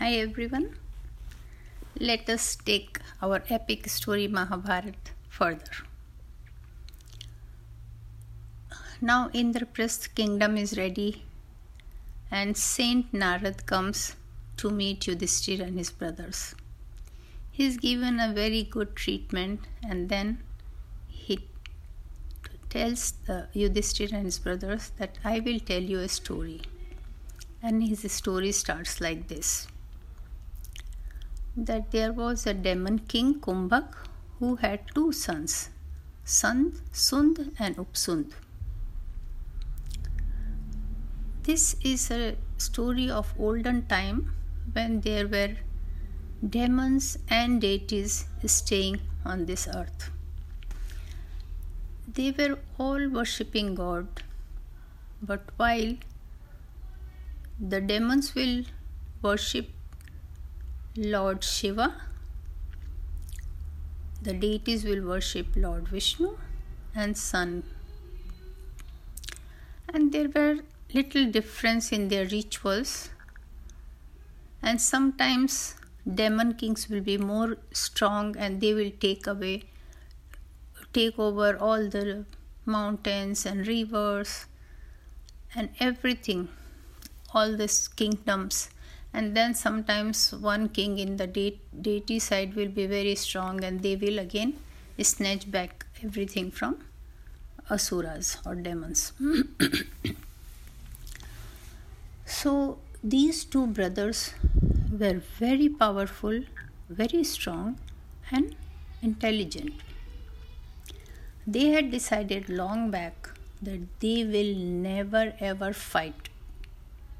Hi everyone. Let us take our epic story Mahabharat further. Now Indraprasth kingdom is ready and Saint Narad comes to meet Yudhishthir and his brothers. He is given a very good treatment and then he tells the Yudhishthir and his brothers that I will tell you a story. And his story starts like this that there was a demon king Kumbhak who had two sons, Sund, Sund and Upsund. This is a story of olden time when there were demons and deities staying on this earth. They were all worshipping God, but while the demons will worship Lord Shiva, the deities will worship Lord Vishnu and Sun. And there were little difference in their rituals. And sometimes demon kings will be more strong and they will take away take over all the mountains and rivers and everything all these kingdoms and then sometimes one king in the de- deity side will be very strong and they will again snatch back everything from asuras or demons. So these two brothers were very powerful very strong and intelligent. They had decided long back that they will never ever fight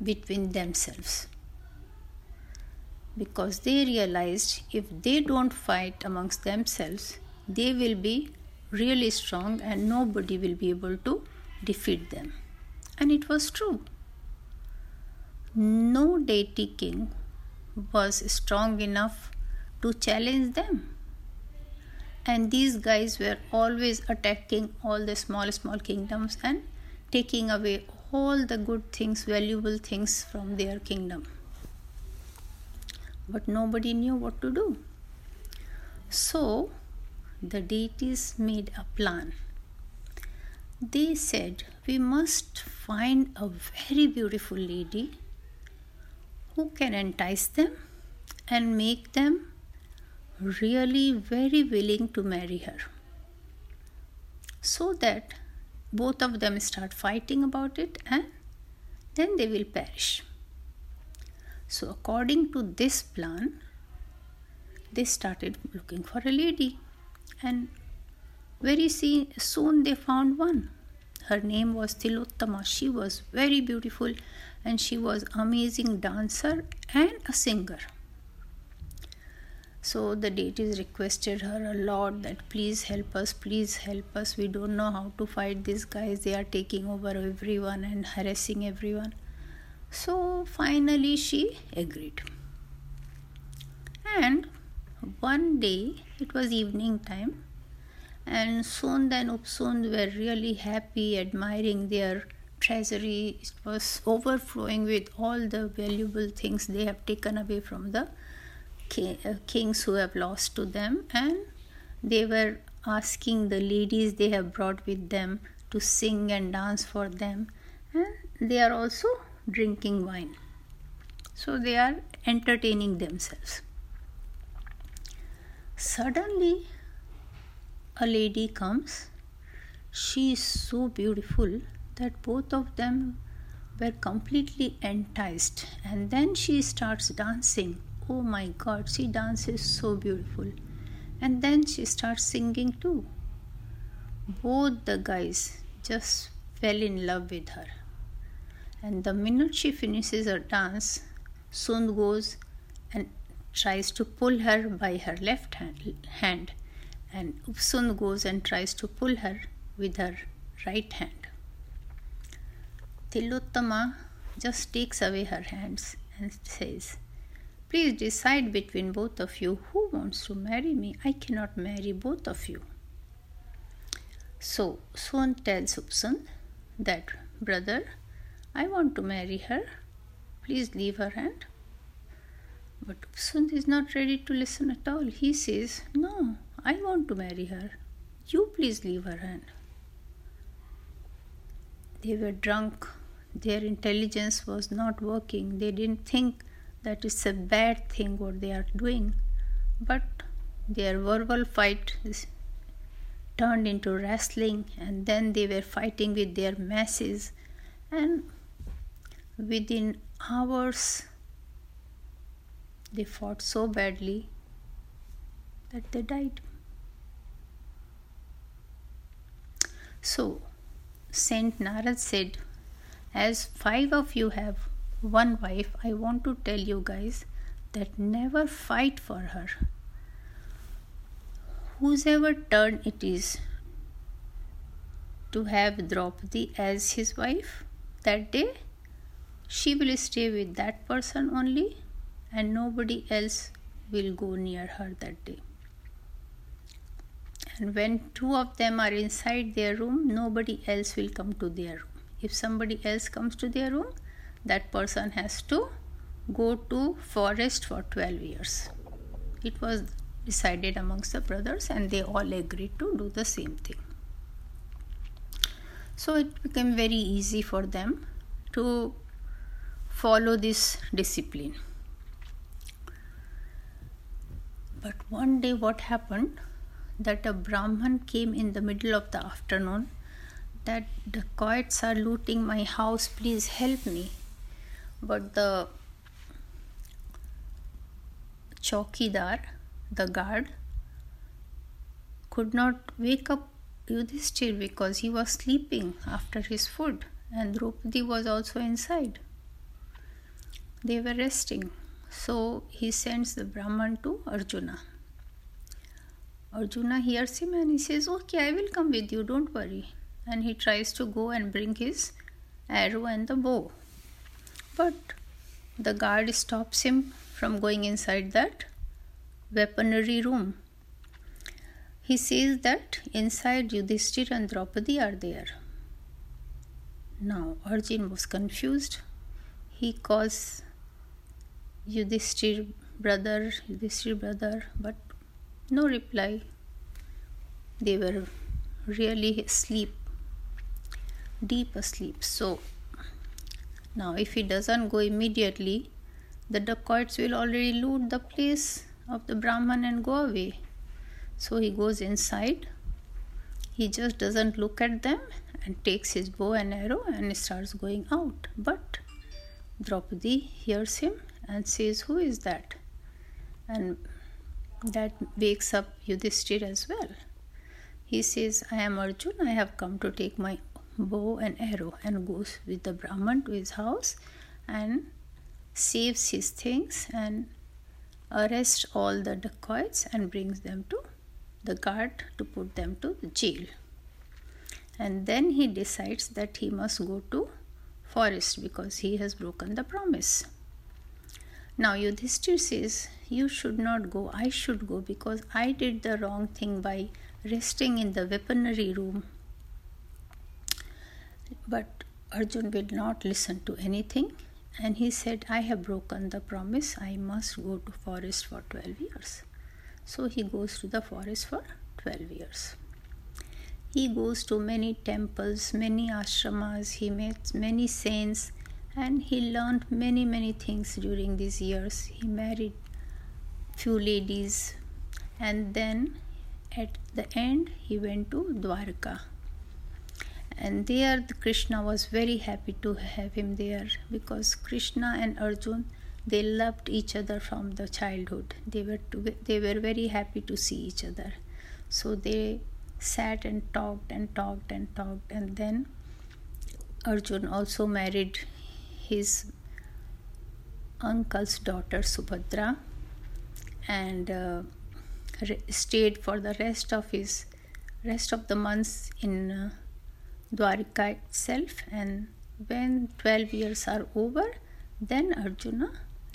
between themselves because they realized if they don't fight amongst themselves, they will be really strong and nobody will be able to defeat them. And it was true. No deity king was strong enough to challenge them. And these guys were always attacking all the small, small kingdoms and taking away all the good things, valuable things from their kingdom. But nobody knew what to do. So the deities made a plan. They said, We must find a very beautiful lady who can entice them and make them really very willing to marry her so that both of them start fighting about it and then they will perish. So, according to this plan, they started looking for a lady, and very soon they found one. Her name was Tilottama. She was very beautiful and she was amazing dancer and a singer. So the deities requested her a lot that please help us, please help us. We don't know how to fight these guys. They are taking over everyone and harassing everyone. So finally she agreed. And one day, it was evening time, and Sund and Upsund were really happy, admiring their treasury. It was overflowing with all the valuable things they have taken away from the uh, kings who have lost to them and they were asking the ladies they have brought with them to sing and dance for them and they are also drinking wine so they are entertaining themselves suddenly a lady comes she is so beautiful that both of them were completely enticed and then she starts dancing oh my god, she dances so beautiful. And then she starts singing too. Both the guys just fell in love with her. And the minute she finishes her dance, Sund goes and tries to pull her by her left hand, and Upsund goes and tries to pull her with her right hand. Tilottama just takes away her hands and says, Please decide between both of you who wants to marry me. I cannot marry both of you. So Sund tells Upsund that, Brother, I want to marry her. Please leave her hand. But Upsund is not ready to listen at all. He says, No, I want to marry her. You please leave her hand. They were drunk. Their intelligence was not working. They didn't think that it's a bad thing what they are doing. But their verbal fight turned into wrestling, and then they were fighting with their masses. And within hours, they fought so badly that they died. So, Saint Narad said, As five of you have one wife, I want to tell you guys that never fight for her. Whosever turn it is to have Draupadi as his wife that day, she will stay with that person only and nobody else will go near her that day. And when two of them are inside their room, nobody else will come to their room. If somebody else comes to their room, that person has to go to forest for 12 years. It was decided amongst the brothers and they all agreed to do the same thing. So it became very easy for them to follow this discipline. But one day, what happened? that a Brahman came in the middle of the afternoon that the dacoits are looting my house, please help me. But the chowkidar, the guard, could not wake up Yudhishthir because he was sleeping after his food and Draupadi was also inside. They were resting. So he sends the Brahman to Arjuna. Arjuna hears him and he says, Okay, I will come with you, don't worry. And he tries to go and bring his arrow and the bow. But the guard stops him from going inside that weaponry room. He says that inside Yudhishthir and Draupadi are there. Now Arjun was confused. He calls Yudhishthir brother, Yudhishthir brother, but no reply. They were really asleep, deep asleep. So now, if he doesn't go immediately, the dacoits will already loot the place of the Brahman and go away. So he goes inside. He just doesn't look at them and takes his bow and arrow and starts going out. But Draupadi hears him and says, Who is that? And that wakes up Yudhishthir as well. He says, I am Arjun, I have come to take my bow and arrow, and goes with the Brahman to his house and saves his things and arrests all the dacoits and brings them to the guard to put them to the jail. And then he decides that he must go to forest because he has broken the promise. Now Yudhishthir says, You should not go, I should go because I did the wrong thing by resting in the weaponry room. But Arjun will not listen to anything and he said, I have broken the promise, I must go to forest for 12 years. So he goes to the forest for 12 years. He goes to many temples, many ashramas, he meets many saints, and he learned many many things during these years. He married few ladies. And then at the end he went to dwarka. And there the krishna was very happy to have him there because krishna and arjun they loved each other from the childhood. They were they were very happy to see each other. So they sat and talked and talked and talked. And then arjun also married his uncle's daughter Subhadra and uh, stayed for the rest of his rest of the months in uh, Dwarka itself. And when 12 years are over then Arjuna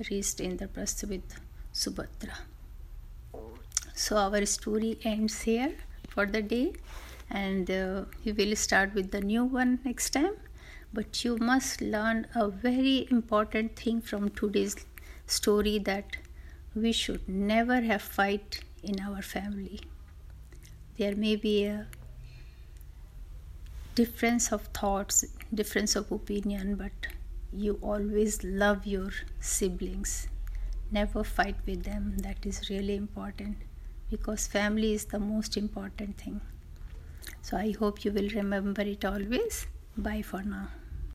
reached Indraprastha with Subhadra. So our story ends here for the day. And uh, we will start with the new one next time but you must learn a very important thing from today's story that we should never have fight in our family. There may be a difference of thoughts, difference of opinion, but you always love your siblings. Never fight with them. That is really important because family is the most important thing. So I hope you will remember it always. Bye for now.